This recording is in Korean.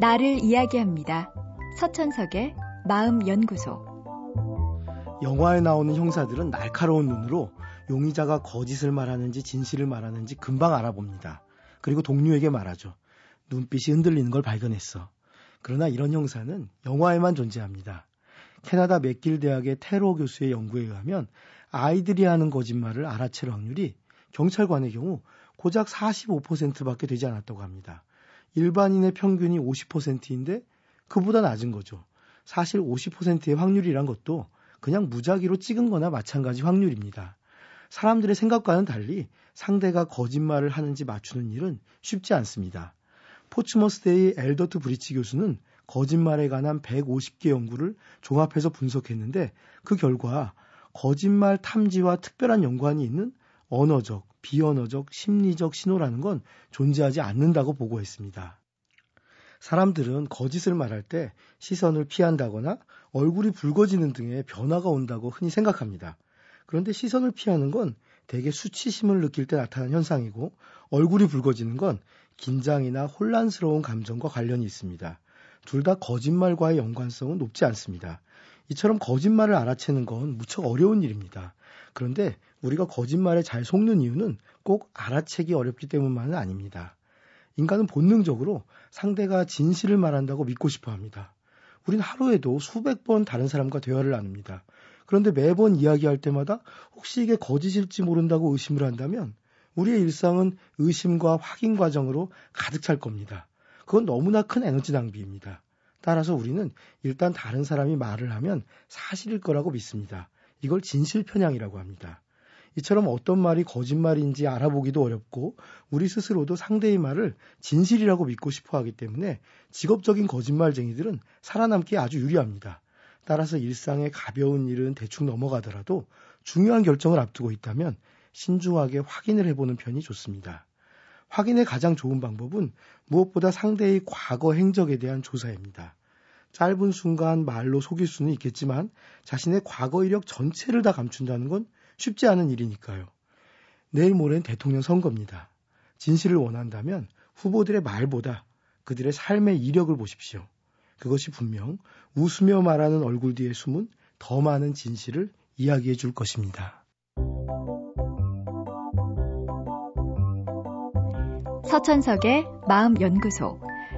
나를 이야기합니다. 서천석의 마음연구소. 영화에 나오는 형사들은 날카로운 눈으로 용의자가 거짓을 말하는지 진실을 말하는지 금방 알아봅니다. 그리고 동료에게 말하죠. 눈빛이 흔들리는 걸 발견했어. 그러나 이런 형사는 영화에만 존재합니다. 캐나다 맥길 대학의 테러 교수의 연구에 의하면 아이들이 하는 거짓말을 알아챌 확률이 경찰관의 경우 고작 45%밖에 되지 않았다고 합니다. 일반인의 평균이 50%인데 그보다 낮은 거죠. 사실 50%의 확률이란 것도 그냥 무작위로 찍은 거나 마찬가지 확률입니다. 사람들의 생각과는 달리 상대가 거짓말을 하는지 맞추는 일은 쉽지 않습니다. 포츠머스대의 엘더트 브리치 교수는 거짓말에 관한 150개 연구를 종합해서 분석했는데 그 결과 거짓말 탐지와 특별한 연관이 있는 언어적, 비언어적, 심리적 신호라는 건 존재하지 않는다고 보고했습니다. 사람들은 거짓을 말할 때 시선을 피한다거나 얼굴이 붉어지는 등의 변화가 온다고 흔히 생각합니다. 그런데 시선을 피하는 건 대개 수치심을 느낄 때 나타나는 현상이고 얼굴이 붉어지는 건 긴장이나 혼란스러운 감정과 관련이 있습니다. 둘 다 거짓말과의 연관성은 높지 않습니다. 이처럼 거짓말을 알아채는 건 무척 어려운 일입니다. 그런데 우리가 거짓말에 잘 속는 이유는 꼭 알아채기 어렵기 때문만은 아닙니다. 인간은 본능적으로 상대가 진실을 말한다고 믿고 싶어 합니다. 우린 하루에도 수백 번 다른 사람과 대화를 나눕니다. 그런데 매번 이야기할 때마다 혹시 이게 거짓일지 모른다고 의심을 한다면 우리의 일상은 의심과 확인 과정으로 가득 찰 겁니다. 그건 너무나 큰 에너지 낭비입니다. 따라서 우리는 일단 다른 사람이 말을 하면 사실일 거라고 믿습니다. 이걸 진실 편향이라고 합니다. 이처럼 어떤 말이 거짓말인지 알아보기도 어렵고 우리 스스로도 상대의 말을 진실이라고 믿고 싶어 하기 때문에 직업적인 거짓말쟁이들은 살아남기에 아주 유리합니다. 따라서 일상의 가벼운 일은 대충 넘어가더라도 중요한 결정을 앞두고 있다면 신중하게 확인을 해보는 편이 좋습니다. 확인의 가장 좋은 방법은 무엇보다 상대의 과거 행적에 대한 조사입니다. 짧은 순간 말로 속일 수는 있겠지만 자신의 과거 이력 전체를 다 감춘다는 건 쉽지 않은 일이니까요. 내일 모레는 대통령 선거입니다. 진실을 원한다면 후보들의 말보다 그들의 삶의 이력을 보십시오. 그것이 분명 웃으며 말하는 얼굴 뒤에 숨은 더 많은 진실을 이야기해 줄 것입니다. 서천석의 마음연구소.